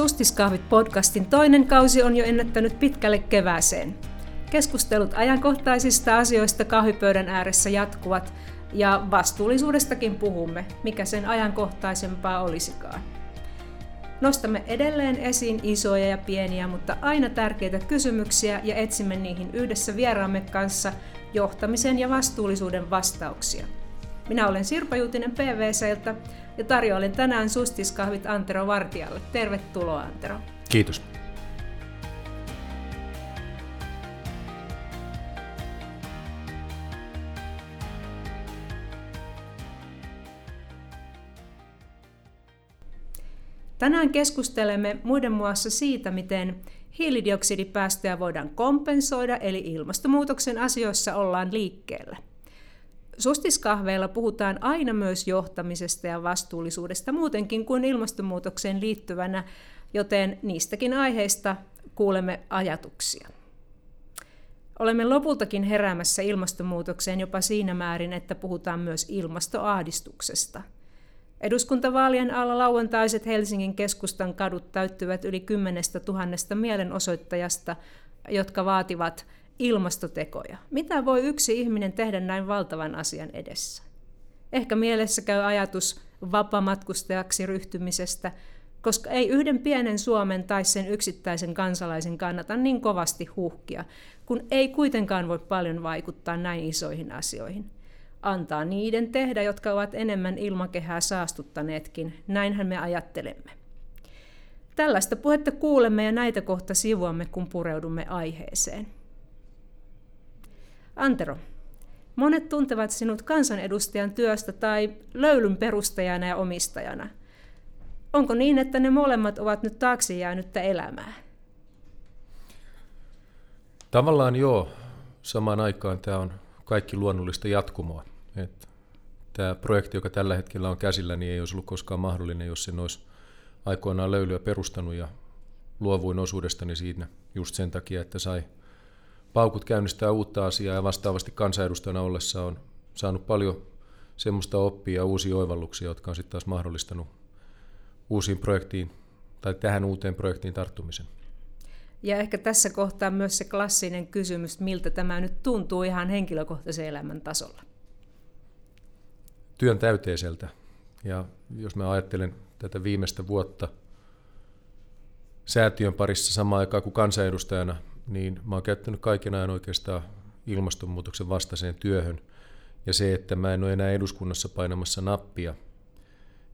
Sustiskahvit podcastin toinen kausi on jo ennättänyt pitkälle kevääseen. Keskustelut ajankohtaisista asioista kahvipöydän ääressä jatkuvat ja vastuullisuudestakin puhumme, mikä sen ajankohtaisempaa olisikaan. Nostamme edelleen esiin isoja ja pieniä, mutta aina tärkeitä kysymyksiä ja etsimme niihin yhdessä vieraamme kanssa johtamisen ja vastuullisuuden vastauksia. Minä olen Sirpa Juutinen PVCltä ja tarjoilen tänään sustiskahvit Antero Vartijalle. Tervetuloa Antero. Kiitos. Tänään keskustelemme muiden muassa siitä, miten hiilidioksidipäästöjä voidaan kompensoida, eli ilmastonmuutoksen asioissa ollaan liikkeellä. Sustiskahveilla puhutaan aina myös johtamisesta ja vastuullisuudesta muutenkin kuin ilmastonmuutokseen liittyvänä, joten niistäkin aiheista kuulemme ajatuksia. Olemme lopultakin heräämässä ilmastonmuutokseen jopa siinä määrin, että puhutaan myös ilmastoahdistuksesta. Eduskuntavaalien alla lauantaiset Helsingin keskustan kadut täyttyvät yli kymmenestä tuhannesta mielenosoittajasta, jotka vaativat ilmastotekoja. Mitä voi yksi ihminen tehdä näin valtavan asian edessä? Ehkä mielessä käy ajatus vapamatkustajaksi ryhtymisestä, koska ei yhden pienen Suomen tai sen yksittäisen kansalaisen kannata niin kovasti huhkia, kun ei kuitenkaan voi paljon vaikuttaa näin isoihin asioihin. Antaa niiden tehdä, jotka ovat enemmän ilmakehää saastuttaneetkin, näinhän me ajattelemme. Tällaista puhetta kuulemme ja näitä kohta sivuamme, kun pureudumme aiheeseen. Antero, monet tuntevat sinut kansanedustajan työstä tai löylyn perustajana ja omistajana. Onko niin, että ne molemmat ovat nyt taakse jäänyttä elämää? Tavallaan joo. Samaan aikaan tämä on kaikki luonnollista jatkumoa. Et tämä projekti, joka tällä hetkellä on käsillä, niin ei olisi ollut koskaan mahdollinen, jos sen olisi aikoinaan löylyä perustanut ja luovuin osuudestani siinä just sen takia, että sai – paukut käynnistää uutta asiaa ja vastaavasti kansanedustajana ollessa on saanut paljon semmoista oppia ja uusia oivalluksia, jotka on sitten taas mahdollistanut uusiin projektiin tai tähän uuteen projektiin tarttumisen. Ja ehkä tässä kohtaa myös se klassinen kysymys, miltä tämä nyt tuntuu ihan henkilökohtaisen elämän tasolla. Työn täyteiseltä. Ja jos mä ajattelen tätä viimeistä vuotta säätiön parissa samaan aikaan kuin kansanedustajana, niin mä oon käyttänyt kaiken ajan oikeastaan ilmastonmuutoksen vastaiseen työhön. Ja se, että mä en ole enää eduskunnassa painamassa nappia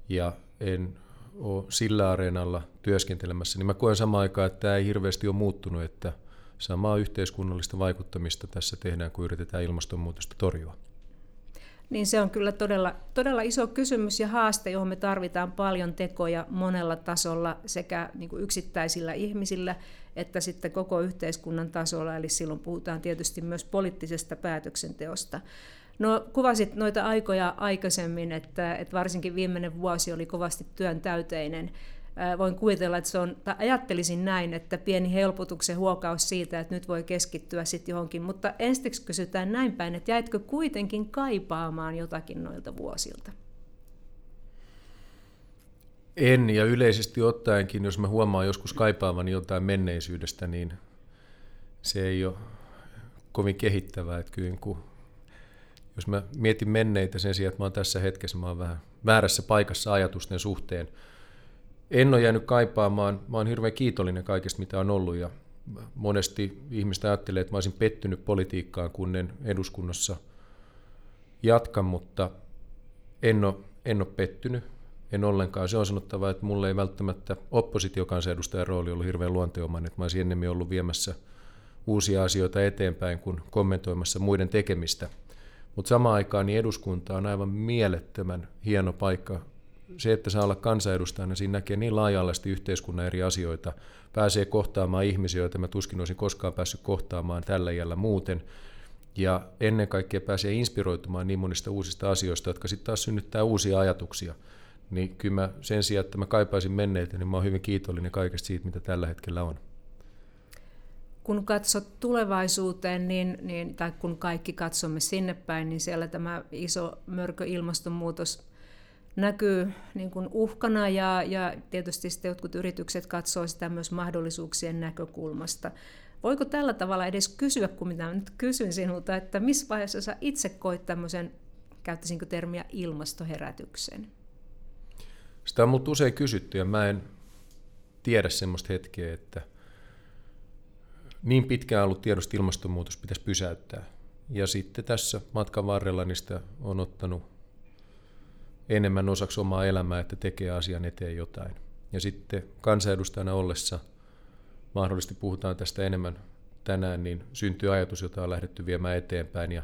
ja en ole sillä areenalla työskentelemässä, niin mä koen samaan aikaan, että tämä ei hirveästi ole muuttunut, että samaa yhteiskunnallista vaikuttamista tässä tehdään, kun yritetään ilmastonmuutosta torjua niin se on kyllä todella, todella iso kysymys ja haaste, johon me tarvitaan paljon tekoja monella tasolla sekä niin kuin yksittäisillä ihmisillä että sitten koko yhteiskunnan tasolla, eli silloin puhutaan tietysti myös poliittisesta päätöksenteosta. No, kuvasit noita aikoja aikaisemmin, että, että varsinkin viimeinen vuosi oli kovasti työn täyteinen voin kuvitella, että se on, tai ajattelisin näin, että pieni helpotuksen huokaus siitä, että nyt voi keskittyä sitten johonkin, mutta ensiksi kysytään näin päin, että jäitkö kuitenkin kaipaamaan jotakin noilta vuosilta? En, ja yleisesti ottaenkin, jos mä huomaan joskus kaipaavani jotain menneisyydestä, niin se ei ole kovin kehittävää. Että kyllä, kun, jos mä mietin menneitä sen sijaan, että mä oon tässä hetkessä, mä oon vähän väärässä paikassa ajatusten suhteen, en ole jäänyt kaipaamaan, mä oon hirveän kiitollinen kaikesta, mitä on ollut ja monesti ihmistä ajattelee, että mä olisin pettynyt politiikkaan, kun en eduskunnassa jatka, mutta en ole, en ole pettynyt, en ollenkaan. Se on sanottava, että mulle ei välttämättä oppositiokansanedustajan rooli ollut hirveän luonteomainen, että mä olisin ennemmin ollut viemässä uusia asioita eteenpäin kuin kommentoimassa muiden tekemistä. Mutta samaan aikaan niin eduskunta on aivan mielettömän hieno paikka se, että saa olla kansanedustajana, siinä näkee niin laaja yhteiskunnan eri asioita, pääsee kohtaamaan ihmisiä, joita mä tuskin olisin koskaan päässyt kohtaamaan tällä iällä muuten, ja ennen kaikkea pääsee inspiroitumaan niin monista uusista asioista, jotka sitten taas synnyttää uusia ajatuksia. Niin kyllä mä sen sijaan, että mä kaipaisin menneitä, niin mä oon hyvin kiitollinen kaikesta siitä, mitä tällä hetkellä on. Kun katsot tulevaisuuteen, niin, niin, tai kun kaikki katsomme sinne päin, niin siellä tämä iso mörkö ilmastonmuutos näkyy niin kuin uhkana ja, ja tietysti sitten jotkut yritykset katsoo sitä myös mahdollisuuksien näkökulmasta. Voiko tällä tavalla edes kysyä, kun minä nyt kysyn sinulta, että missä vaiheessa sä itse koit tämmöisen, käyttäisinkö termiä ilmastoherätyksen? Sitä on mut usein kysytty ja mä en tiedä semmoista hetkeä, että niin pitkään ollut tiedosta ilmastonmuutos pitäisi pysäyttää. Ja sitten tässä matkan varrella niistä on ottanut enemmän osaksi omaa elämää, että tekee asian eteen jotain. Ja sitten kansanedustajana ollessa, mahdollisesti puhutaan tästä enemmän tänään, niin syntyy ajatus, jota on lähdetty viemään eteenpäin. Ja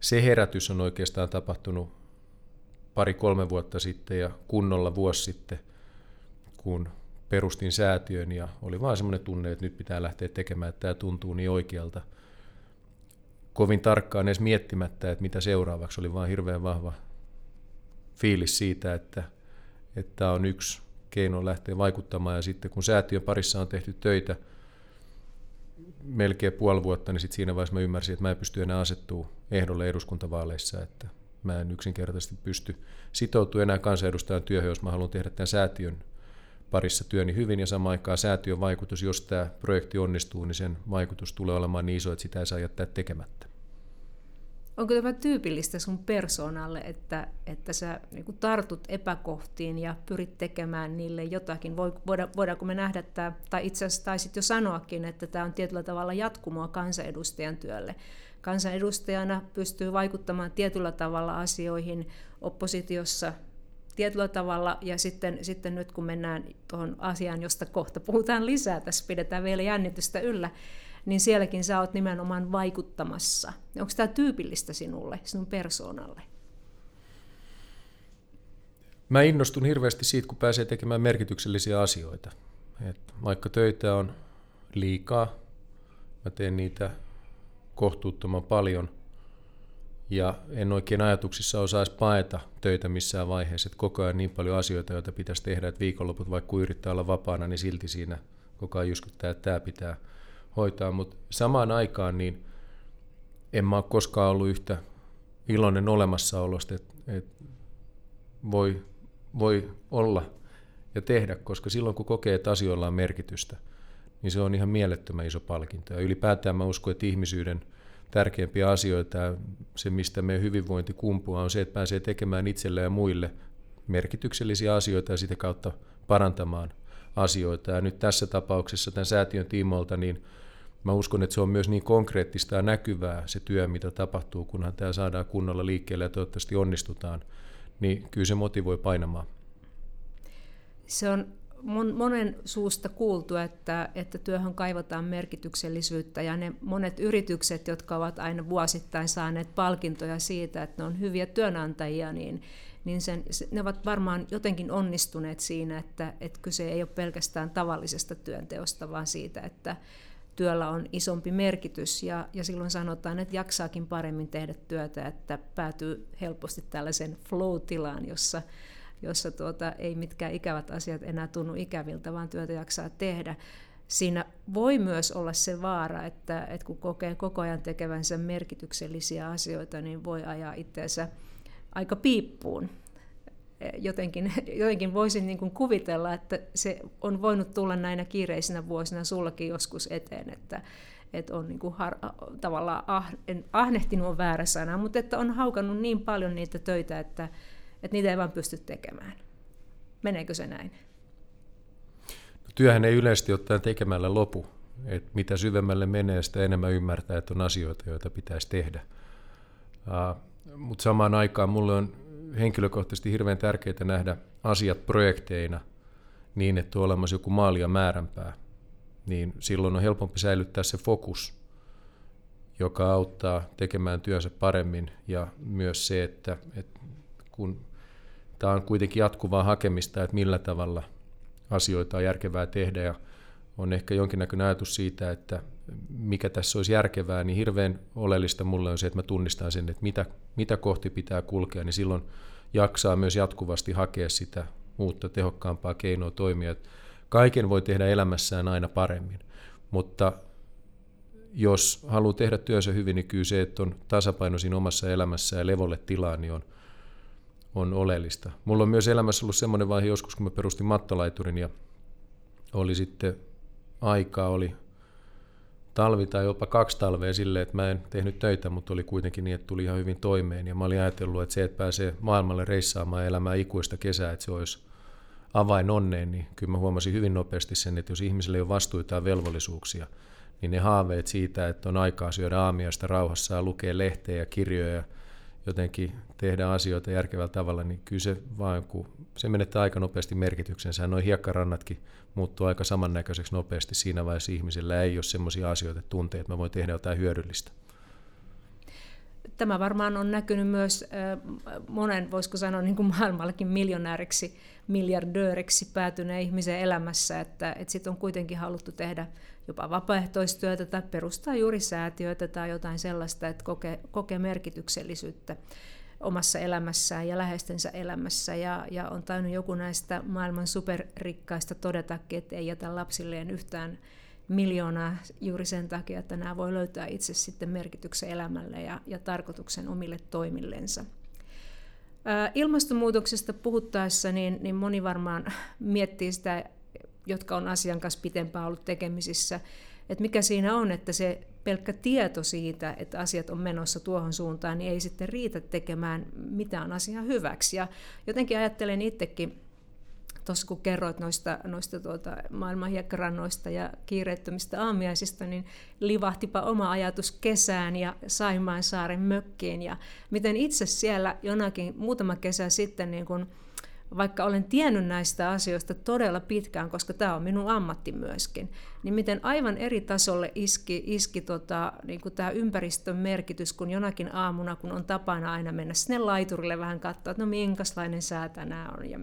se herätys on oikeastaan tapahtunut pari-kolme vuotta sitten ja kunnolla vuosi sitten, kun perustin säätiön ja oli vaan semmoinen tunne, että nyt pitää lähteä tekemään, että tämä tuntuu niin oikealta. Kovin tarkkaan edes miettimättä, että mitä seuraavaksi, oli vaan hirveän vahva fiilis siitä, että, tämä on yksi keino lähteä vaikuttamaan. Ja sitten kun säätiön parissa on tehty töitä melkein puoli vuotta, niin sitten siinä vaiheessa mä ymmärsin, että mä en pysty enää asettua ehdolle eduskuntavaaleissa, että mä en yksinkertaisesti pysty sitoutumaan enää kansanedustajan työhön, jos mä haluan tehdä tämän säätiön parissa työni hyvin ja samaan aikaan säätiön vaikutus, jos tämä projekti onnistuu, niin sen vaikutus tulee olemaan niin iso, että sitä ei saa jättää tekemättä. Onko tämä tyypillistä sun persoonalle, että, että sä niin tartut epäkohtiin ja pyrit tekemään niille jotakin? Voida, voidaanko me nähdä tämä, tai itse asiassa taisit jo sanoakin, että tämä on tietyllä tavalla jatkumoa kansanedustajan työlle. Kansanedustajana pystyy vaikuttamaan tietyllä tavalla asioihin oppositiossa tietyllä tavalla, ja sitten, sitten nyt kun mennään tuohon asiaan, josta kohta puhutaan lisää, tässä pidetään vielä jännitystä yllä, niin sielläkin sä oot nimenomaan vaikuttamassa. Onko tämä tyypillistä sinulle, sinun persoonalle? Mä innostun hirveästi siitä, kun pääsee tekemään merkityksellisiä asioita. Et vaikka töitä on liikaa, mä teen niitä kohtuuttoman paljon ja en oikein ajatuksissa osaisi paeta töitä missään vaiheessa, että koko ajan niin paljon asioita, joita pitäisi tehdä, että viikonloput vaikka yrittää olla vapaana, niin silti siinä koko ajan jyskyttää, että tämä pitää hoitaa, mutta samaan aikaan niin en mä ole koskaan ollut yhtä iloinen olemassaolosta, että, että voi, voi olla ja tehdä, koska silloin kun kokee, että asioilla on merkitystä, niin se on ihan mielettömän iso palkinto. Ja ylipäätään mä uskon, että ihmisyyden tärkeimpiä asioita ja se, mistä meidän hyvinvointi kumpuaa, on se, että pääsee tekemään itselle ja muille merkityksellisiä asioita ja sitä kautta parantamaan asioita. Ja nyt tässä tapauksessa tämän säätiön tiimoilta, niin mä uskon, että se on myös niin konkreettista ja näkyvää se työ, mitä tapahtuu, kunhan tämä saadaan kunnolla liikkeelle ja toivottavasti onnistutaan, niin kyllä se motivoi painamaan. Se on monen suusta kuultu, että, että työhön kaivataan merkityksellisyyttä ja ne monet yritykset, jotka ovat aina vuosittain saaneet palkintoja siitä, että ne on hyviä työnantajia, niin, niin sen, ne ovat varmaan jotenkin onnistuneet siinä, että, että kyse ei ole pelkästään tavallisesta työnteosta, vaan siitä, että työllä on isompi merkitys ja, ja silloin sanotaan, että jaksaakin paremmin tehdä työtä, että päätyy helposti tällaisen flow-tilaan, jossa, jossa tuota, ei mitkään ikävät asiat enää tunnu ikäviltä, vaan työtä jaksaa tehdä. Siinä voi myös olla se vaara, että, että kun kokee koko ajan tekevänsä merkityksellisiä asioita, niin voi ajaa itseensä aika piippuun. Jotenkin, jotenkin voisin niin kuin kuvitella, että se on voinut tulla näinä kiireisinä vuosina sullakin joskus eteen, että, että on niin kuin har, tavallaan ah, en, ahnehtinut on väärä sana, mutta että on haukannut niin paljon niitä töitä, että, että niitä ei vaan pysty tekemään. Meneekö se näin? No, työhän ei yleisesti ottaen tekemällä lopu. Et mitä syvemmälle menee, sitä enemmän ymmärtää, että on asioita, joita pitäisi tehdä. Uh, Mutta samaan aikaan mulle on henkilökohtaisesti hirveän tärkeää nähdä asiat projekteina niin, että on olemassa joku maali ja määränpää. Niin silloin on helpompi säilyttää se fokus, joka auttaa tekemään työnsä paremmin ja myös se, että, että kun tämä on kuitenkin jatkuvaa hakemista, että millä tavalla asioita on järkevää tehdä ja on ehkä jonkinnäköinen ajatus siitä, että mikä tässä olisi järkevää, niin hirveän oleellista mulle on se, että mä tunnistan sen, että mitä, mitä kohti pitää kulkea, niin silloin jaksaa myös jatkuvasti hakea sitä uutta tehokkaampaa keinoa toimia. Kaiken voi tehdä elämässään aina paremmin, mutta jos haluaa tehdä työnsä hyvin, niin kyllä se, että on tasapaino siinä omassa elämässä ja levolle tilaa, niin on, on oleellista. Mulla on myös elämässä ollut semmoinen vaihe joskus, kun mä perustin mattolaiturin ja oli sitten aikaa, oli talvi tai jopa kaksi talvea silleen, että mä en tehnyt töitä, mutta oli kuitenkin niin, että tuli ihan hyvin toimeen. Ja mä olin ajatellut, että se, että pääsee maailmalle reissaamaan ja elämään ikuista kesää, että se olisi avain onneen, niin kyllä mä huomasin hyvin nopeasti sen, että jos ihmiselle ei ole vastuita ja velvollisuuksia, niin ne haaveet siitä, että on aikaa syödä aamiaista rauhassa ja lukea lehteä ja kirjoja ja jotenkin tehdä asioita järkevällä tavalla, niin kyllä se vaan, kun se menettää aika nopeasti merkityksensä. Noin hiekkarannatkin muuttuu aika samannäköiseksi nopeasti siinä vaiheessa ihmisillä ei ole sellaisia asioita, että tuntee, että mä voin tehdä jotain hyödyllistä. Tämä varmaan on näkynyt myös monen, voisiko sanoa niin kuin maailmallakin miljonääriksi, miljardööriksi päätyneen ihmisen elämässä, että, että sitten on kuitenkin haluttu tehdä jopa vapaaehtoistyötä tai perustaa juuri säätiöitä tai jotain sellaista, että kokee, kokee merkityksellisyyttä omassa elämässään ja läheistensä elämässä. Ja, ja on tainnut joku näistä maailman superrikkaista todetakin, että ei jätä lapsilleen yhtään miljoonaa juuri sen takia, että nämä voi löytää itse sitten merkityksen elämälle ja, ja tarkoituksen omille toimillensa. Ilmastonmuutoksesta puhuttaessa niin, niin moni varmaan miettii sitä, jotka on asian kanssa pitempään ollut tekemisissä, että mikä siinä on, että se pelkkä tieto siitä, että asiat on menossa tuohon suuntaan, niin ei sitten riitä tekemään mitään asiaa hyväksi. Ja jotenkin ajattelen itsekin, tuossa kun kerroit noista, noista tuota, maailman ja kiireettömistä aamiaisista, niin livahtipa oma ajatus kesään ja Saimaan saaren mökkiin. Ja miten itse siellä jonakin muutama kesä sitten niin kun vaikka olen tiennyt näistä asioista todella pitkään, koska tämä on minun ammatti myöskin, niin miten aivan eri tasolle iski, iski tota, niin kuin tämä ympäristön merkitys, kun jonakin aamuna, kun on tapana aina mennä sinne laiturille vähän katsoa, että no minkälainen sää tänään on, ja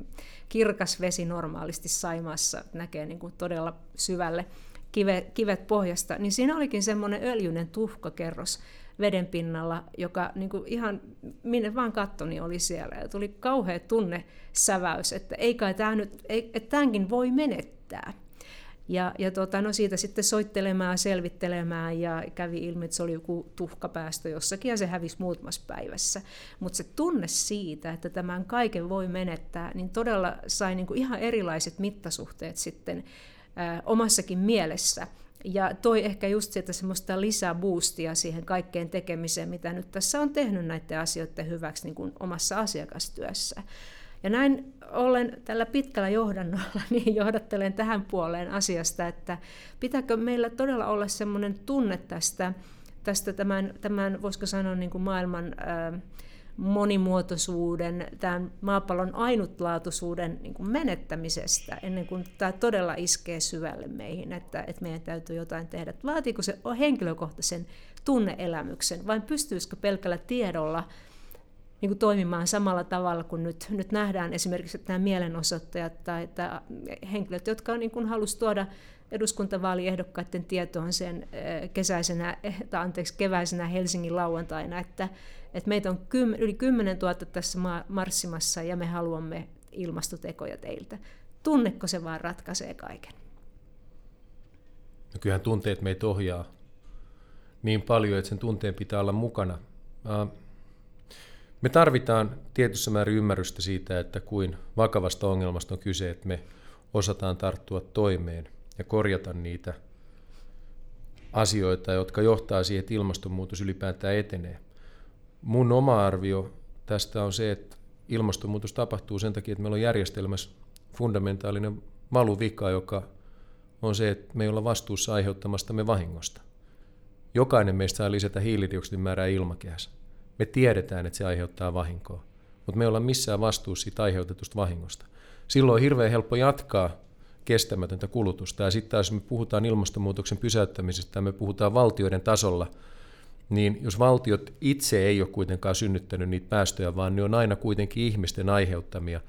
kirkas vesi normaalisti Saimaassa näkee niin kuin todella syvälle kivet, kivet pohjasta, niin siinä olikin semmoinen öljyinen tuhkakerros, veden pinnalla, joka niin kuin ihan minne vaan kattoni oli siellä. Ja tuli kauhea tunne säväys, että ei kai tämä nyt, ei, että tämänkin voi menettää. Ja, ja tota, no siitä sitten soittelemaan, selvittelemään ja kävi ilmi, että se oli joku tuhkapäästö jossakin ja se hävisi muutamassa päivässä. Mutta se tunne siitä, että tämän kaiken voi menettää, niin todella sai niin kuin ihan erilaiset mittasuhteet sitten omassakin mielessä ja toi ehkä just sieltä semmoista lisäboostia siihen kaikkeen tekemiseen, mitä nyt tässä on tehnyt näiden asioiden hyväksi niin kuin omassa asiakastyössä. Ja näin ollen tällä pitkällä johdannolla niin johdattelen tähän puoleen asiasta, että pitääkö meillä todella olla semmoinen tunne tästä, tästä tämän, tämän voisiko sanoa niin kuin maailman ää, monimuotoisuuden, tämän maapallon ainutlaatuisuuden niin kuin menettämisestä ennen kuin tämä todella iskee syvälle meihin, että, että meidän täytyy jotain tehdä. Vaatiiko se henkilökohtaisen tunneelämyksen vai pystyisikö pelkällä tiedolla niin kuin toimimaan samalla tavalla kuin nyt, nyt nähdään esimerkiksi että nämä mielenosoittajat tai, tai henkilöt, jotka on, niin kuin halusi tuoda eduskuntavaaliehdokkaiden tietoon sen eh, kesäisenä, eh, tai anteeksi, keväisenä Helsingin lauantaina, että, että meitä on kym, yli 10 000 tässä marssimassa ja me haluamme ilmastotekoja teiltä. Tunneko se vaan ratkaisee kaiken? No kyllähän tunteet meitä ohjaa niin paljon, että sen tunteen pitää olla mukana. Me tarvitaan tietyssä määrin ymmärrystä siitä, että kuin vakavasta ongelmasta on kyse, että me osataan tarttua toimeen ja korjata niitä asioita, jotka johtaa siihen, että ilmastonmuutos ylipäätään etenee. Mun oma arvio tästä on se, että ilmastonmuutos tapahtuu sen takia, että meillä on järjestelmässä fundamentaalinen valuvika, joka on se, että me ei olla vastuussa aiheuttamastamme vahingosta. Jokainen meistä saa lisätä hiilidioksidin määrää ilmakehässä. Me tiedetään, että se aiheuttaa vahinkoa, mutta me ei olla missään vastuussa siitä aiheutetusta vahingosta. Silloin on hirveän helppo jatkaa kestämätöntä kulutusta. Ja sitten taas me puhutaan ilmastonmuutoksen pysäyttämisestä ja me puhutaan valtioiden tasolla, niin jos valtiot itse ei ole kuitenkaan synnyttänyt niitä päästöjä, vaan ne on aina kuitenkin ihmisten aiheuttamia,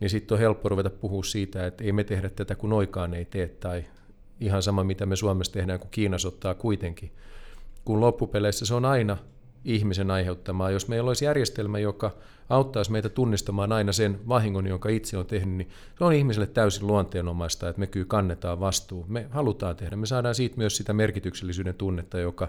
niin sitten on helppo ruveta puhua siitä, että ei me tehdä tätä kun oikeaan ei tee, tai ihan sama mitä me Suomessa tehdään, kun Kiinassa ottaa kuitenkin. Kun loppupeleissä se on aina ihmisen aiheuttamaa. Jos meillä olisi järjestelmä, joka auttaisi meitä tunnistamaan aina sen vahingon, jonka itse on tehnyt, niin se on ihmiselle täysin luonteenomaista, että me kyllä kannetaan vastuu. Me halutaan tehdä. Me saadaan siitä myös sitä merkityksellisyyden tunnetta, joka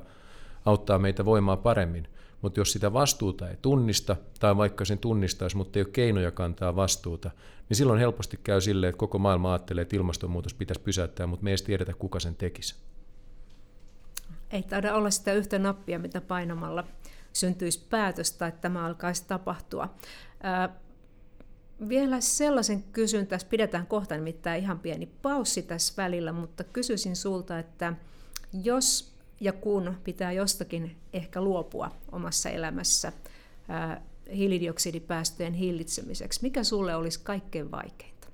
auttaa meitä voimaa paremmin. Mutta jos sitä vastuuta ei tunnista, tai vaikka sen tunnistaisi, mutta ei ole keinoja kantaa vastuuta, niin silloin helposti käy silleen, että koko maailma ajattelee, että ilmastonmuutos pitäisi pysäyttää, mutta me ei edes tiedetä, kuka sen tekisi. Ei taida olla sitä yhtä nappia, mitä painamalla syntyisi päätös tai että tämä alkaisi tapahtua. Ää, vielä sellaisen kysyn, tässä pidetään kohta nimittäin ihan pieni paussi tässä välillä, mutta kysyisin sulta, että jos ja kun pitää jostakin ehkä luopua omassa elämässä ää, hiilidioksidipäästöjen hillitsemiseksi, mikä sulle olisi kaikkein vaikeinta?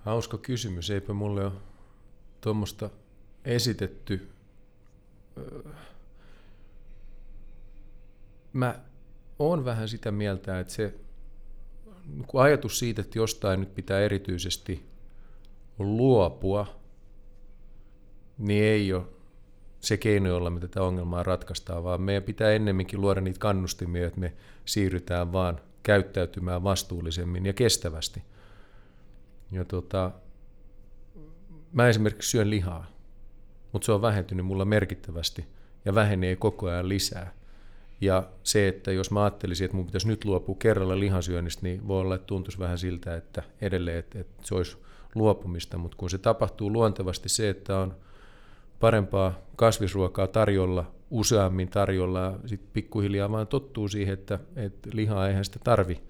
Hauska kysymys. Eipä mulle ole tuommoista esitetty. Mä oon vähän sitä mieltä, että se kun ajatus siitä, että jostain nyt pitää erityisesti luopua, niin ei ole se keino, jolla me tätä ongelmaa ratkaistaan, vaan meidän pitää ennemminkin luoda niitä kannustimia, että me siirrytään vaan käyttäytymään vastuullisemmin ja kestävästi. Ja tota, mä esimerkiksi syön lihaa, mutta se on vähentynyt mulla merkittävästi ja vähenee koko ajan lisää. Ja se, että jos mä ajattelisin, että mun pitäisi nyt luopua kerralla lihansyönnistä, niin voi olla, että tuntuisi vähän siltä, että edelleen, että, että se olisi luopumista, mutta kun se tapahtuu luontevasti se, että on parempaa kasvisruokaa tarjolla, useammin tarjolla, sitten pikkuhiljaa vaan tottuu siihen, että, että lihaa eihän sitä tarvi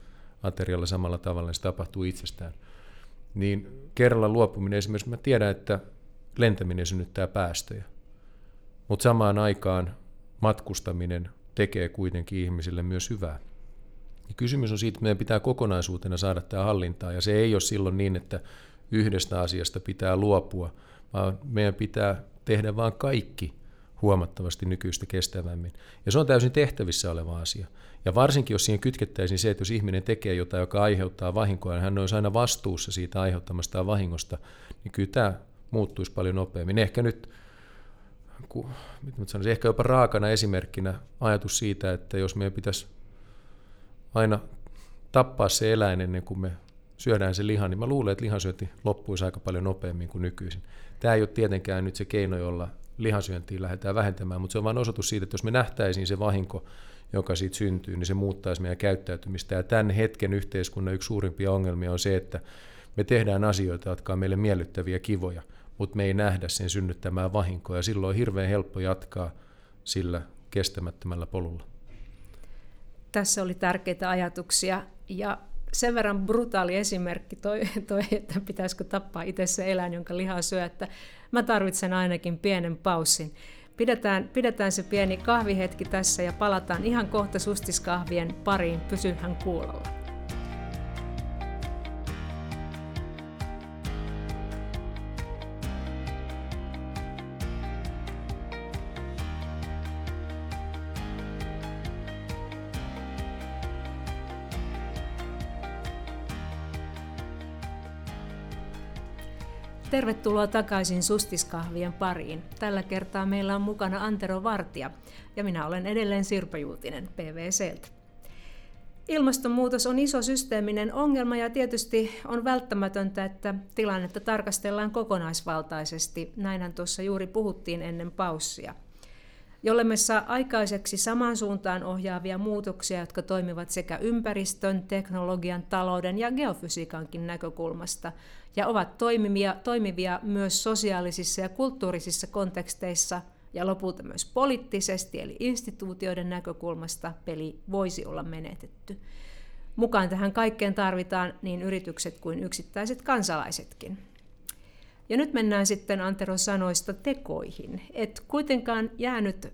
aterialla samalla tavalla, niin se tapahtuu itsestään. Niin kerralla luopuminen esimerkiksi, mä tiedän, että lentäminen synnyttää päästöjä, mutta samaan aikaan matkustaminen tekee kuitenkin ihmisille myös hyvää. Ja kysymys on siitä, että meidän pitää kokonaisuutena saada tämä hallintaa, ja se ei ole silloin niin, että yhdestä asiasta pitää luopua, vaan meidän pitää tehdä vaan kaikki huomattavasti nykyistä kestävämmin. Ja se on täysin tehtävissä oleva asia. Ja varsinkin, jos siihen kytkettäisiin se, että jos ihminen tekee jotain, joka aiheuttaa vahinkoa, ja hän olisi aina vastuussa siitä aiheuttamastaan vahingosta, niin kyllä tämä muuttuisi paljon nopeammin. Ehkä nyt, kun, sanoisin, ehkä jopa raakana esimerkkinä ajatus siitä, että jos meidän pitäisi aina tappaa se eläin ennen kuin me syödään se liha, niin mä luulen, että lihansyönti loppuisi aika paljon nopeammin kuin nykyisin. Tämä ei ole tietenkään nyt se keino, jolla lihansyöntiin lähdetään vähentämään, mutta se on vain osoitus siitä, että jos me nähtäisiin se vahinko, joka siitä syntyy, niin se muuttaisi meidän käyttäytymistä. Ja tämän hetken yhteiskunnan yksi suurimpia ongelmia on se, että me tehdään asioita, jotka on meille miellyttäviä kivoja, mutta me ei nähdä sen synnyttämään vahinkoa, ja silloin on hirveän helppo jatkaa sillä kestämättömällä polulla. Tässä oli tärkeitä ajatuksia, ja sen verran brutaali esimerkki toi, toi, että pitäisikö tappaa itse se eläin, jonka lihaa syö, että mä tarvitsen ainakin pienen paussin. Pidetään, pidetään se pieni kahvihetki tässä ja palataan ihan kohta sustiskahvien pariin. Pysyhän kuulolla. Tervetuloa takaisin Sustiskahvien pariin. Tällä kertaa meillä on mukana Antero Vartija ja minä olen edelleen Sirpa Juutinen PVCltä. Ilmastonmuutos on iso systeeminen ongelma ja tietysti on välttämätöntä, että tilannetta tarkastellaan kokonaisvaltaisesti. Näinhän tuossa juuri puhuttiin ennen paussia. Jollemme saa aikaiseksi samaan suuntaan ohjaavia muutoksia, jotka toimivat sekä ympäristön, teknologian, talouden ja geofysiikankin näkökulmasta, ja ovat toimivia, toimivia myös sosiaalisissa ja kulttuurisissa konteksteissa ja lopulta myös poliittisesti, eli instituutioiden näkökulmasta peli voisi olla menetetty. Mukaan tähän kaikkeen tarvitaan niin yritykset kuin yksittäiset kansalaisetkin. Ja nyt mennään sitten Antero sanoista tekoihin. Et kuitenkaan jäänyt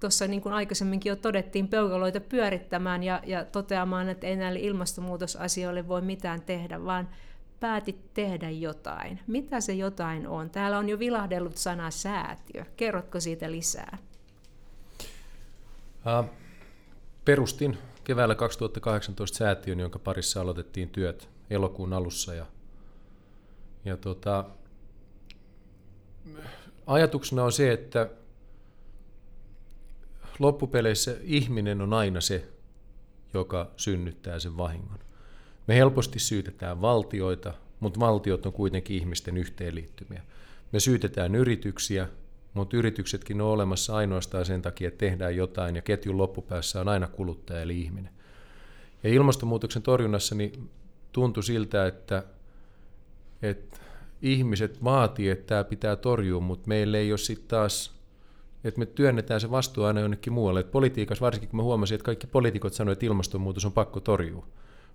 tuossa niin kuin aikaisemminkin jo todettiin, peukaloita pyörittämään ja, ja toteamaan, että ei näille ilmastonmuutosasioille voi mitään tehdä, vaan päätit tehdä jotain. Mitä se jotain on? Täällä on jo vilahdellut sana säätiö. Kerrotko siitä lisää? Perustin keväällä 2018 säätiön, jonka parissa aloitettiin työt elokuun alussa. Ja, ja tota, ajatuksena on se, että loppupeleissä ihminen on aina se, joka synnyttää sen vahingon. Me helposti syytetään valtioita, mutta valtiot on kuitenkin ihmisten yhteenliittymiä. Me syytetään yrityksiä, mutta yrityksetkin on olemassa ainoastaan sen takia, että tehdään jotain ja ketjun loppupäässä on aina kuluttaja eli ihminen. Ja ilmastonmuutoksen torjunnassa niin tuntui siltä, että, että ihmiset vaatii, että tämä pitää torjua, mutta meillä ei ole sitten taas, että me työnnetään se vastuu aina jonnekin muualle. Et politiikassa varsinkin, kun mä huomasin, että kaikki poliitikot sanoivat, että ilmastonmuutos on pakko torjua.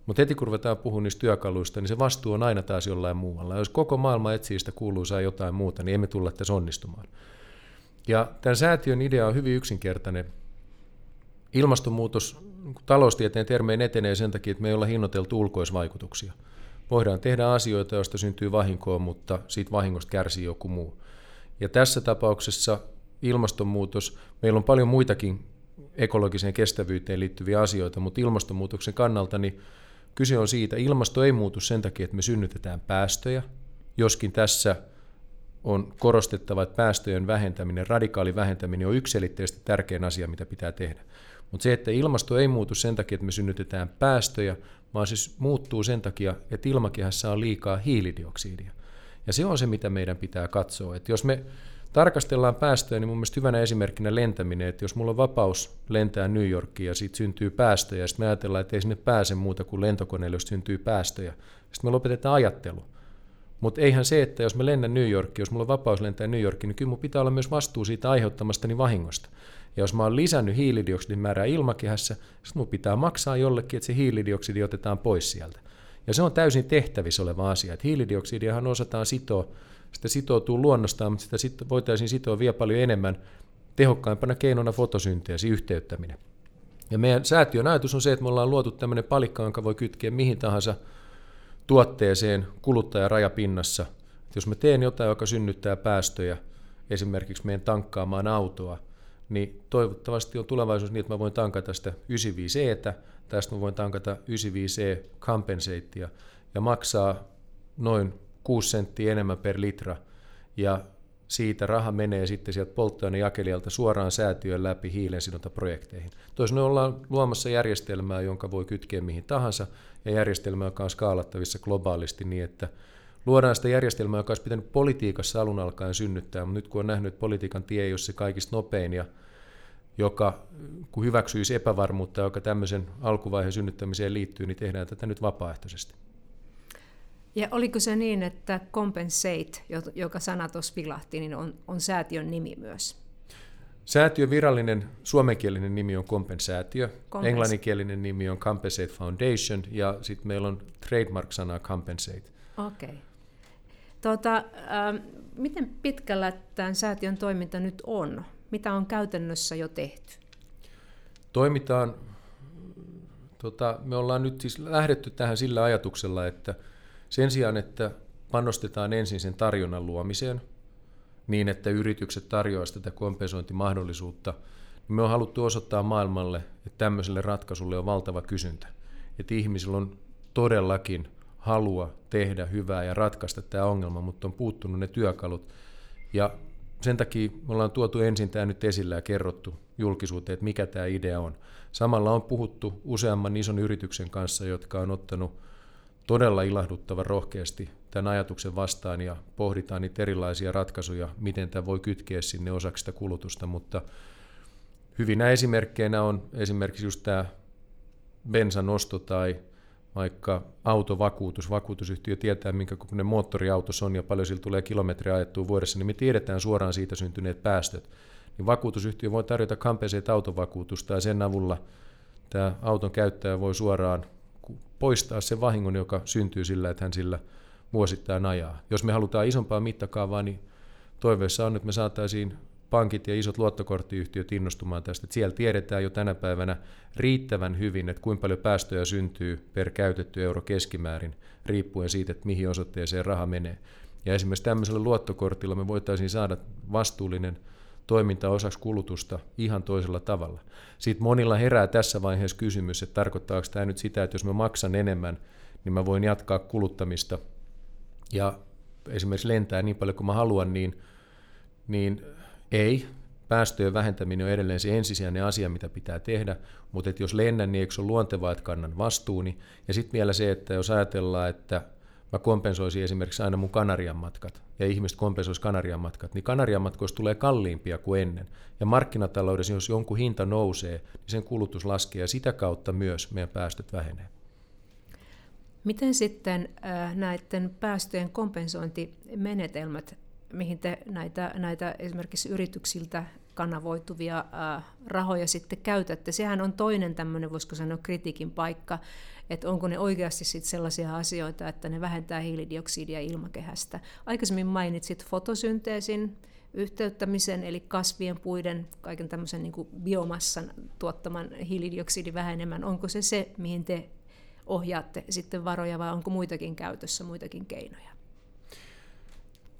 Mutta heti kun ruvetaan puhumaan niistä työkaluista, niin se vastuu on aina taas jollain muualla. Jos koko maailma etsii sitä kuuluisaa jotain muuta, niin emme tulla tässä onnistumaan. Ja tämän säätiön idea on hyvin yksinkertainen. Ilmastonmuutos taloustieteen termeen etenee sen takia, että me ei olla hinnoiteltu ulkoisvaikutuksia. Voidaan tehdä asioita, joista syntyy vahinkoa, mutta siitä vahingosta kärsii joku muu. Ja tässä tapauksessa ilmastonmuutos, meillä on paljon muitakin ekologiseen kestävyyteen liittyviä asioita, mutta ilmastonmuutoksen kannalta niin kyse on siitä, ilmasto ei muutu sen takia, että me synnytetään päästöjä, joskin tässä on korostettava, että päästöjen vähentäminen, radikaali vähentäminen on yksilitteisesti tärkein asia, mitä pitää tehdä. Mutta se, että ilmasto ei muutu sen takia, että me synnytetään päästöjä, vaan siis muuttuu sen takia, että ilmakehässä on liikaa hiilidioksidia. Ja se on se, mitä meidän pitää katsoa. Että jos me tarkastellaan päästöjä, niin mun mielestä hyvänä esimerkkinä lentäminen, että jos mulla on vapaus lentää New Yorkiin ja siitä syntyy päästöjä, ja sitten me ajatellaan, että ei sinne pääse muuta kuin lentokoneelle, jos syntyy päästöjä, sitten me lopetetaan ajattelu. Mutta eihän se, että jos me lennän New Yorkiin, jos mulla on vapaus lentää New Yorkiin, niin kyllä mun pitää olla myös vastuu siitä aiheuttamastani vahingosta. Ja jos mä oon lisännyt hiilidioksidin määrää ilmakehässä, sitten mun pitää maksaa jollekin, että se hiilidioksidi otetaan pois sieltä. Ja se on täysin tehtävissä oleva asia. Että hiilidioksidiahan osataan sitoa, sitä sitoutuu luonnostaan, mutta sitä sit voitaisiin sitoa vielä paljon enemmän tehokkaimpana keinona fotosynteesi yhteyttäminen. Ja meidän säätiön ajatus on se, että me ollaan luotu tämmöinen palikka, jonka voi kytkeä mihin tahansa tuotteeseen kuluttajarajapinnassa. Että jos mä teen jotain, joka synnyttää päästöjä, esimerkiksi meidän tankkaamaan autoa, niin toivottavasti on tulevaisuus niin, että mä voin tankata sitä 95E, tästä mä voin tankata 95E compensatea. Ja maksaa noin 6 senttiä enemmän per litra. Ja siitä raha menee sitten sieltä polttoainejakelijalta suoraan säätiön läpi hiilensidontaprojekteihin. Toisin ollaan luomassa järjestelmää, jonka voi kytkeä mihin tahansa, ja järjestelmä, joka on skaalattavissa globaalisti niin, että luodaan sitä järjestelmää, joka olisi pitänyt politiikassa alun alkaen synnyttää, mutta nyt kun on nähnyt, että politiikan tie ei ole se kaikista nopein ja joka kun hyväksyisi epävarmuutta, joka tämmöisen alkuvaiheen synnyttämiseen liittyy, niin tehdään tätä nyt vapaaehtoisesti. Ja oliko se niin, että Compensate, joka sana tuossa vilahti, niin on, on säätiön nimi myös? Säätiön virallinen suomenkielinen nimi on Kompensaatio, Kompens- englanninkielinen nimi on Compensate Foundation ja sitten meillä on trademark-sana Compensate. Okei. Okay. Tota, äh, miten pitkällä tämän säätiön toiminta nyt on? Mitä on käytännössä jo tehty? Toimitaan, tota, me ollaan nyt siis lähdetty tähän sillä ajatuksella, että sen sijaan, että panostetaan ensin sen tarjonnan luomiseen, niin että yritykset tarjoaisivat tätä kompensointimahdollisuutta, niin me on haluttu osoittaa maailmalle, että tämmöiselle ratkaisulle on valtava kysyntä. Että ihmisillä on todellakin halua tehdä hyvää ja ratkaista tämä ongelma, mutta on puuttunut ne työkalut. Ja sen takia me ollaan tuotu ensin tämä nyt esille ja kerrottu julkisuuteen, että mikä tämä idea on. Samalla on puhuttu useamman ison yrityksen kanssa, jotka on ottanut todella ilahduttavan rohkeasti tämän ajatuksen vastaan ja pohditaan niitä erilaisia ratkaisuja, miten tämä voi kytkeä sinne osaksi sitä kulutusta, mutta hyvinä esimerkkeinä on esimerkiksi just tämä bensan osto tai vaikka autovakuutus, vakuutusyhtiö tietää, minkä kokoinen moottoriauto on ja paljon sillä tulee kilometriä ajettua vuodessa, niin me tiedetään suoraan siitä syntyneet päästöt. Niin vakuutusyhtiö voi tarjota kampeeseet autovakuutusta ja sen avulla tämä auton käyttäjä voi suoraan poistaa sen vahingon, joka syntyy sillä, että hän sillä vuosittain ajaa. Jos me halutaan isompaa mittakaavaa, niin toiveessa on, että me saataisiin pankit ja isot luottokorttiyhtiöt innostumaan tästä. Että siellä tiedetään jo tänä päivänä riittävän hyvin, että kuinka paljon päästöjä syntyy per käytetty euro keskimäärin, riippuen siitä, että mihin osoitteeseen raha menee. Ja esimerkiksi tämmöisellä luottokortilla me voitaisiin saada vastuullinen toiminta osaksi kulutusta ihan toisella tavalla. Sitten monilla herää tässä vaiheessa kysymys, että tarkoittaako tämä nyt sitä, että jos mä maksan enemmän, niin mä voin jatkaa kuluttamista ja esimerkiksi lentää niin paljon kuin mä haluan, niin, niin ei. Päästöjen vähentäminen on edelleen se ensisijainen asia, mitä pitää tehdä, mutta että jos lennän, niin eikö se ole luontevaa, että kannan vastuuni. Ja sitten vielä se, että jos ajatellaan, että mä kompensoisin esimerkiksi aina mun Kanarian matkat, ja ihmiset kompensoisivat Kanarian matkat, niin Kanarian matkoista tulee kalliimpia kuin ennen. Ja markkinataloudessa, jos jonkun hinta nousee, niin sen kulutus laskee, ja sitä kautta myös meidän päästöt vähenee. Miten sitten äh, näiden päästöjen kompensointimenetelmät, mihin te näitä, näitä esimerkiksi yrityksiltä kanavoituvia äh, rahoja sitten käytätte, sehän on toinen tämmöinen, voisiko sanoa, kritiikin paikka, että onko ne oikeasti sitten sellaisia asioita, että ne vähentää hiilidioksidia ilmakehästä. Aikaisemmin mainitsit fotosynteesin, yhteyttämisen, eli kasvien, puiden, kaiken tämmöisen niin biomassan tuottaman hiilidioksidin vähenemään. Onko se se, mihin te ohjaatte sitten varoja vai onko muitakin käytössä, muitakin keinoja?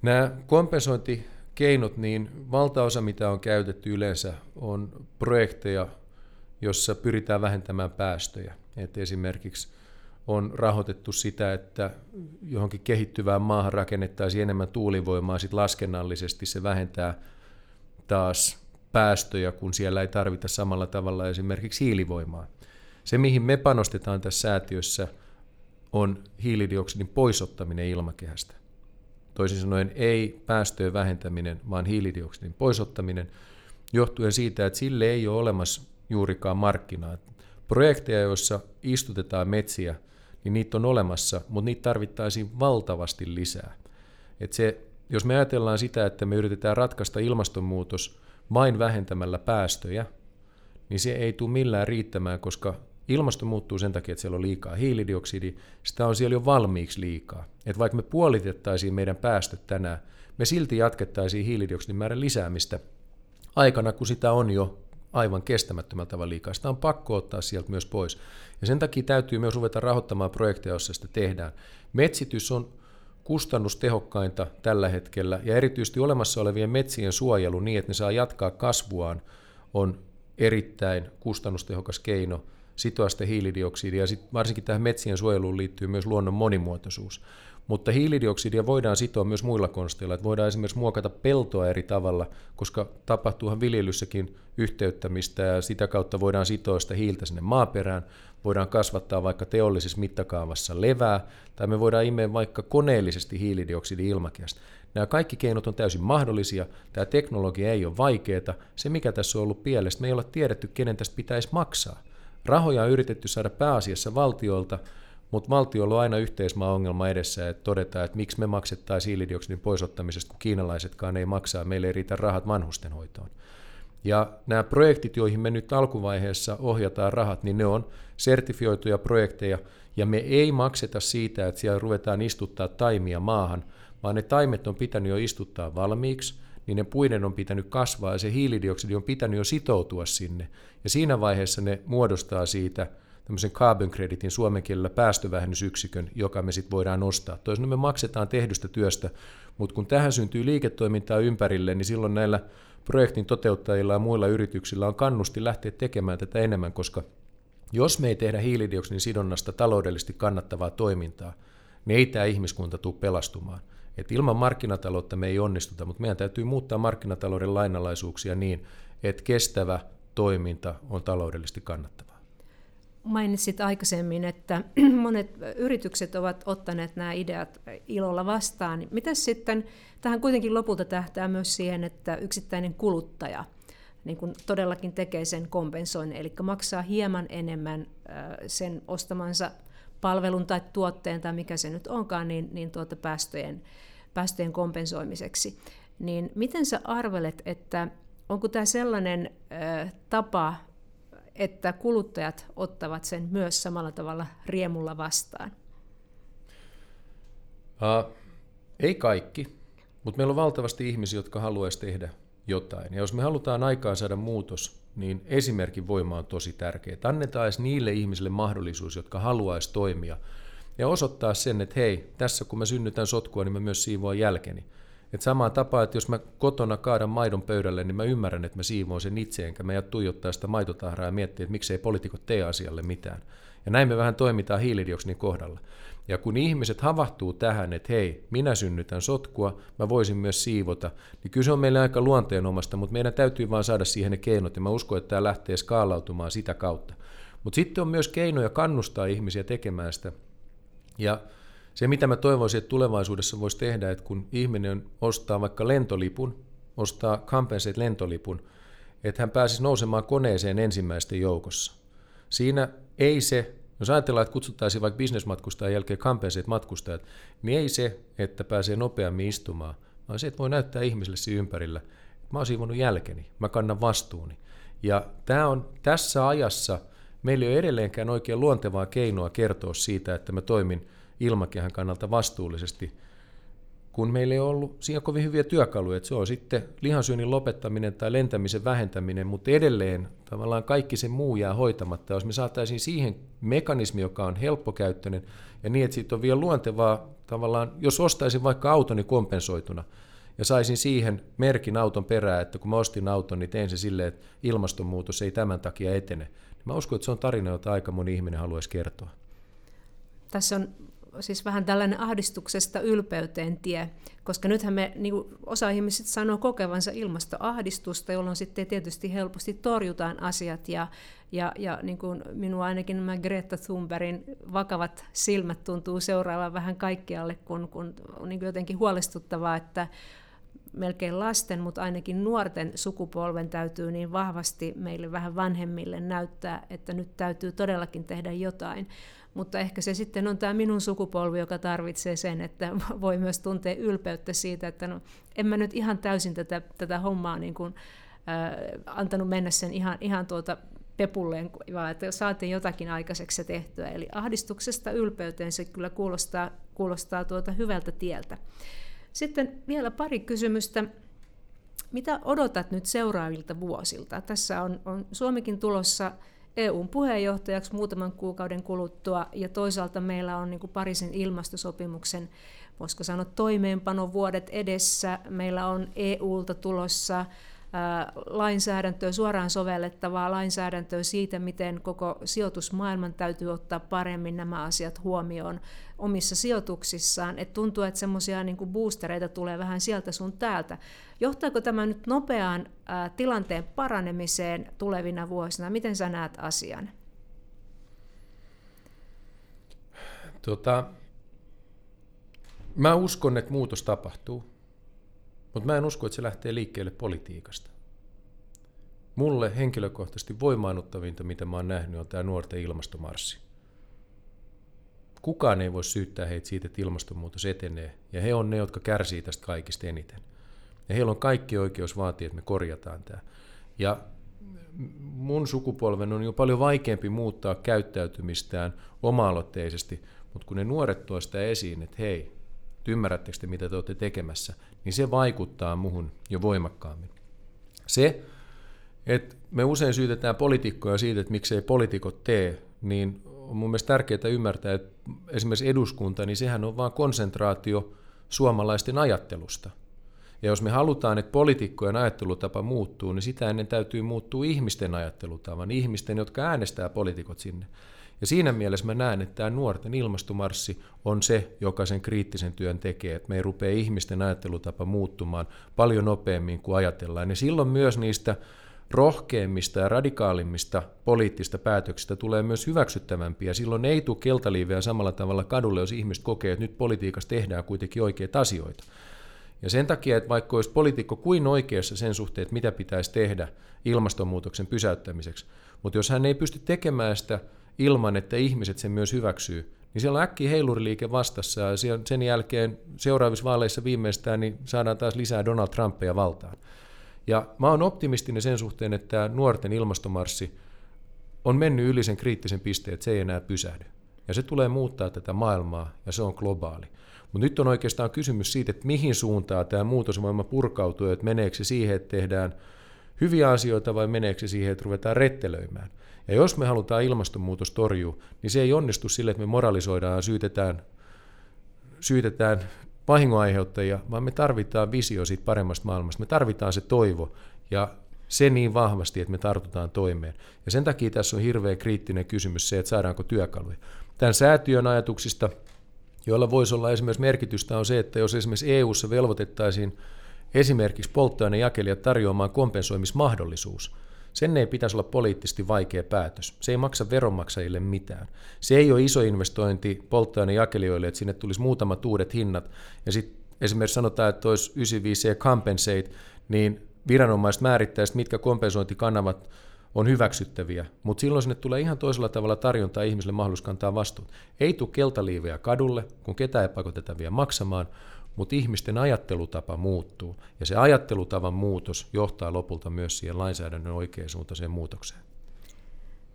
Nämä kompensointikeinot, niin valtaosa mitä on käytetty yleensä on projekteja, jossa pyritään vähentämään päästöjä. Et esimerkiksi on rahoitettu sitä, että johonkin kehittyvään maahan rakennettaisiin enemmän tuulivoimaa, sitten laskennallisesti se vähentää taas päästöjä, kun siellä ei tarvita samalla tavalla esimerkiksi hiilivoimaa. Se, mihin me panostetaan tässä säätiössä, on hiilidioksidin poisottaminen ilmakehästä. Toisin sanoen ei päästöjen vähentäminen, vaan hiilidioksidin poisottaminen, johtuen siitä, että sille ei ole olemassa juurikaan markkinaa. Projekteja, joissa istutetaan metsiä, niin niitä on olemassa, mutta niitä tarvittaisiin valtavasti lisää. Et se, jos me ajatellaan sitä, että me yritetään ratkaista ilmastonmuutos vain vähentämällä päästöjä, niin se ei tule millään riittämään, koska ilmasto muuttuu sen takia, että siellä on liikaa hiilidioksidi, sitä on siellä jo valmiiksi liikaa. Et vaikka me puolitettaisiin meidän päästöt tänään, me silti jatkettaisiin hiilidioksidin määrän lisäämistä aikana, kun sitä on jo aivan kestämättömällä tavalla liikaa. Sitä on pakko ottaa sieltä myös pois. Ja sen takia täytyy myös ruveta rahoittamaan projekteja, joissa sitä tehdään. Metsitys on kustannustehokkainta tällä hetkellä, ja erityisesti olemassa olevien metsien suojelu niin, että ne saa jatkaa kasvuaan, on erittäin kustannustehokas keino sitoa sitä hiilidioksidia, sit varsinkin tähän metsien suojeluun liittyy myös luonnon monimuotoisuus. Mutta hiilidioksidia voidaan sitoa myös muilla konsteilla, että voidaan esimerkiksi muokata peltoa eri tavalla, koska tapahtuuhan viljelyssäkin yhteyttämistä ja sitä kautta voidaan sitoa sitä hiiltä sinne maaperään, voidaan kasvattaa vaikka teollisessa mittakaavassa levää, tai me voidaan imeä vaikka koneellisesti hiilidioksidi ilmakehästä. Nämä kaikki keinot on täysin mahdollisia, tämä teknologia ei ole vaikeaa, se mikä tässä on ollut pielestä, me ei ole tiedetty, kenen tästä pitäisi maksaa. Rahoja on yritetty saada pääasiassa valtiolta, mutta valtiolla on aina yhteismaa-ongelma edessä, että todetaan, että miksi me maksettaisiin hiilidioksidin poisottamisesta, kun kiinalaisetkaan ei maksaa, meille ei riitä rahat vanhustenhoitoon. Ja nämä projektit, joihin me nyt alkuvaiheessa ohjataan rahat, niin ne on sertifioituja projekteja, ja me ei makseta siitä, että siellä ruvetaan istuttaa taimia maahan, vaan ne taimet on pitänyt jo istuttaa valmiiksi, niin ne puiden on pitänyt kasvaa, ja se hiilidioksidi on pitänyt jo sitoutua sinne. Ja siinä vaiheessa ne muodostaa siitä tämmöisen carbon creditin suomen kielellä päästövähennysyksikön, joka me sitten voidaan nostaa. Toisin me maksetaan tehdystä työstä, mutta kun tähän syntyy liiketoimintaa ympärille, niin silloin näillä projektin toteuttajilla ja muilla yrityksillä on kannusti lähteä tekemään tätä enemmän, koska jos me ei tehdä hiilidioksidin sidonnasta taloudellisesti kannattavaa toimintaa, niin ei tämä ihmiskunta tule pelastumaan. Et ilman markkinataloutta me ei onnistuta, mutta meidän täytyy muuttaa markkinatalouden lainalaisuuksia niin, että kestävä toiminta on taloudellisesti kannattavaa. Mainitsit aikaisemmin, että monet yritykset ovat ottaneet nämä ideat ilolla vastaan. Mitä sitten, tähän kuitenkin lopulta tähtää myös siihen, että yksittäinen kuluttaja niin kuin todellakin tekee sen kompensoinnin, eli maksaa hieman enemmän sen ostamansa palvelun tai tuotteen tai mikä se nyt onkaan, niin, niin tuota päästöjen, päästöjen kompensoimiseksi. Niin miten sä arvelet, että onko tämä sellainen ö, tapa että kuluttajat ottavat sen myös samalla tavalla riemulla vastaan? Uh, ei kaikki, mutta meillä on valtavasti ihmisiä, jotka haluaisi tehdä jotain. Ja jos me halutaan aikaan saada muutos, niin esimerkin voima on tosi tärkeä. Annetaan edes niille ihmisille mahdollisuus, jotka haluaisi toimia. Ja osoittaa sen, että hei, tässä kun mä synnytän sotkua, niin mä myös siivoan jälkeni. Et samaan tapaan, että jos mä kotona kaadan maidon pöydälle, niin mä ymmärrän, että mä siivoon sen itse, enkä mä tuijottaa sitä maitotahraa ja miettiä, että miksei poliitikot tee asialle mitään. Ja näin me vähän toimitaan hiilidioksidin kohdalla. Ja kun ihmiset havahtuu tähän, että hei, minä synnytän sotkua, mä voisin myös siivota, niin kyllä se on meille aika luonteenomasta, mutta meidän täytyy vaan saada siihen ne keinot, ja mä uskon, että tämä lähtee skaalautumaan sitä kautta. Mutta sitten on myös keinoja kannustaa ihmisiä tekemään sitä. Ja Se, mitä mä toivoisin, että tulevaisuudessa voisi tehdä, että kun ihminen ostaa vaikka lentolipun, ostaa Compensate lentolipun, että hän pääsisi nousemaan koneeseen ensimmäisten joukossa. Siinä ei se, jos ajatellaan, että kutsuttaisiin vaikka bisnesmatkustajan jälkeen Compensate matkustajat, niin ei se, että pääsee nopeammin istumaan, vaan se, että voi näyttää ihmisille siinä ympärillä, että mä oon siivonut jälkeni, mä kannan vastuuni. Ja tämä on tässä ajassa, meillä ei ole edelleenkään oikein luontevaa keinoa kertoa siitä, että mä toimin ilmakehän kannalta vastuullisesti, kun meillä ei ollut siinä kovin hyviä työkaluja, että se on sitten lihansyönnin lopettaminen tai lentämisen vähentäminen, mutta edelleen tavallaan kaikki se muu jää hoitamatta. Jos me saataisiin siihen mekanismi, joka on helppokäyttöinen ja niin, että siitä on vielä luontevaa tavallaan, jos ostaisin vaikka autoni kompensoituna ja saisin siihen merkin auton perään, että kun mä ostin auton, niin tein se silleen, että ilmastonmuutos ei tämän takia etene. Niin mä uskon, että se on tarina, jota aika moni ihminen haluaisi kertoa. Tässä on siis vähän tällainen ahdistuksesta ylpeyteen tie, koska nythän me, niin kuin osa ihmisistä sanoo kokevansa ilmastoahdistusta, jolloin sitten tietysti helposti torjutaan asiat ja, ja, ja niin kuin minua ainakin nämä Greta Thunbergin vakavat silmät tuntuu seuraavan vähän kaikkialle, kun, kun on niin jotenkin huolestuttavaa, että melkein lasten, mutta ainakin nuorten sukupolven täytyy niin vahvasti meille vähän vanhemmille näyttää, että nyt täytyy todellakin tehdä jotain. Mutta ehkä se sitten on tämä minun sukupolvi, joka tarvitsee sen, että voi myös tuntea ylpeyttä siitä, että no, en mä nyt ihan täysin tätä, tätä hommaa niin kuin, äh, antanut mennä sen ihan, ihan tuota pepulleen, vaan että saatiin jotakin aikaiseksi tehtyä. Eli ahdistuksesta ylpeyteen se kyllä kuulostaa, kuulostaa tuota hyvältä tieltä. Sitten vielä pari kysymystä. Mitä odotat nyt seuraavilta vuosilta? Tässä on, on Suomikin tulossa EUn puheenjohtajaksi muutaman kuukauden kuluttua, ja toisaalta meillä on niin Pariisin ilmastosopimuksen, voisiko sanoa toimeenpanovuodet edessä. Meillä on EUlta tulossa lainsäädäntöä, suoraan sovellettavaa lainsäädäntöä siitä, miten koko sijoitusmaailman täytyy ottaa paremmin nämä asiat huomioon omissa sijoituksissaan. Et tuntuu, että semmoisia niin boostereita tulee vähän sieltä sun täältä. Johtaako tämä nyt nopeaan tilanteen paranemiseen tulevina vuosina? Miten sä näet asian? Tota, mä uskon, että muutos tapahtuu. Mutta mä en usko, että se lähtee liikkeelle politiikasta. Mulle henkilökohtaisesti voimaannuttavinta, mitä mä oon nähnyt, on tämä nuorten ilmastomarssi. Kukaan ei voi syyttää heitä siitä, että ilmastonmuutos etenee, ja he on ne, jotka kärsii tästä kaikista eniten. Ja heillä on kaikki oikeus vaatia, että me korjataan tämä. Ja mun sukupolven on jo paljon vaikeampi muuttaa käyttäytymistään oma-aloitteisesti, mutta kun ne nuoret tuo sitä esiin, että hei, ymmärrättekö te, mitä te olette tekemässä, niin se vaikuttaa muhun jo voimakkaammin. Se, että me usein syytetään poliitikkoja siitä, että miksei poliitikot tee, niin on mun mielestä tärkeää ymmärtää, että esimerkiksi eduskunta, niin sehän on vain konsentraatio suomalaisten ajattelusta. Ja jos me halutaan, että poliitikkojen ajattelutapa muuttuu, niin sitä ennen täytyy muuttua ihmisten ajattelutavan, ihmisten, jotka äänestää poliitikot sinne. Ja siinä mielessä mä näen, että tämä nuorten ilmastomarssi on se, joka sen kriittisen työn tekee, että me ei rupea ihmisten ajattelutapa muuttumaan paljon nopeammin kuin ajatellaan. Ja silloin myös niistä rohkeimmista ja radikaalimmista poliittista päätöksistä tulee myös hyväksyttävämpiä. Silloin ei tule keltaliiveä samalla tavalla kadulle, jos ihmiset kokee, että nyt politiikassa tehdään kuitenkin oikeita asioita. Ja sen takia, että vaikka olisi poliitikko kuin oikeassa sen suhteen, että mitä pitäisi tehdä ilmastonmuutoksen pysäyttämiseksi, mutta jos hän ei pysty tekemään sitä ilman, että ihmiset sen myös hyväksyy, niin siellä on äkki heiluriliike vastassa ja sen jälkeen seuraavissa vaaleissa viimeistään niin saadaan taas lisää Donald Trumpia valtaan. Ja mä oon optimistinen sen suhteen, että nuorten ilmastomarssi on mennyt yli sen kriittisen pisteen, että se ei enää pysähdy. Ja se tulee muuttaa tätä maailmaa ja se on globaali. Mutta nyt on oikeastaan kysymys siitä, että mihin suuntaan tämä muutosvoima purkautuu, että meneekö se siihen, että tehdään hyviä asioita vai meneekö se siihen, että ruvetaan rettelöimään. Ja jos me halutaan ilmastonmuutos torjua, niin se ei onnistu sille, että me moralisoidaan ja syytetään, syytetään vahingonaiheuttajia, vaan me tarvitaan visio siitä paremmasta maailmasta. Me tarvitaan se toivo ja se niin vahvasti, että me tartutaan toimeen. Ja sen takia tässä on hirveän kriittinen kysymys se, että saadaanko työkaluja. Tämän säätiön ajatuksista, joilla voisi olla esimerkiksi merkitystä, on se, että jos esimerkiksi EU-ssa velvoitettaisiin esimerkiksi polttoainejakelijat tarjoamaan kompensoimismahdollisuus – Sen ei pitäisi olla poliittisesti vaikea päätös. Se ei maksa veronmaksajille mitään. Se ei ole iso investointi polttoainejakelijoille, että sinne tulisi muutamat uudet hinnat. Ja sitten esimerkiksi sanotaan, että olisi 95 compensate, niin viranomaiset määrittäisivät, mitkä kompensointikanavat on hyväksyttäviä, mutta silloin sinne tulee ihan toisella tavalla tarjontaa ihmisille mahdollisuus kantaa vastuut. Ei tule keltaliivejä kadulle, kun ketään ei pakoteta vielä maksamaan, mutta ihmisten ajattelutapa muuttuu, ja se ajattelutavan muutos johtaa lopulta myös siihen lainsäädännön oikeasuuntaiseen muutokseen.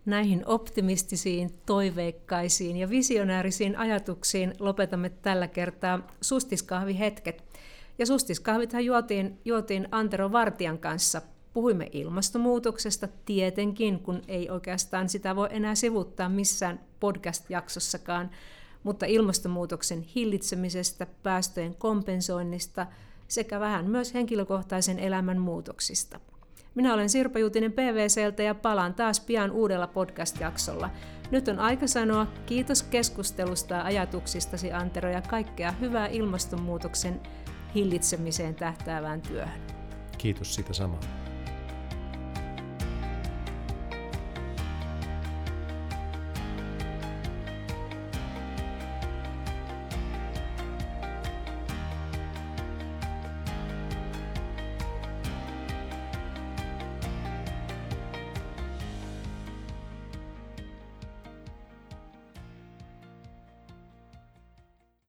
Näihin optimistisiin, toiveikkaisiin ja visionäärisiin ajatuksiin lopetamme tällä kertaa sustiskahvihetket. Ja sustiskahvithan juotiin, juotiin Antero Vartian kanssa. Puhuimme ilmastonmuutoksesta tietenkin, kun ei oikeastaan sitä voi enää sivuttaa missään podcast-jaksossakaan, mutta ilmastonmuutoksen hillitsemisestä, päästöjen kompensoinnista sekä vähän myös henkilökohtaisen elämän muutoksista. Minä olen Sirpa Jutinen PVCltä ja palaan taas pian uudella podcast-jaksolla. Nyt on aika sanoa kiitos keskustelusta ja ajatuksistasi Antero ja kaikkea hyvää ilmastonmuutoksen hillitsemiseen tähtäävään työhön. Kiitos sitä samaa.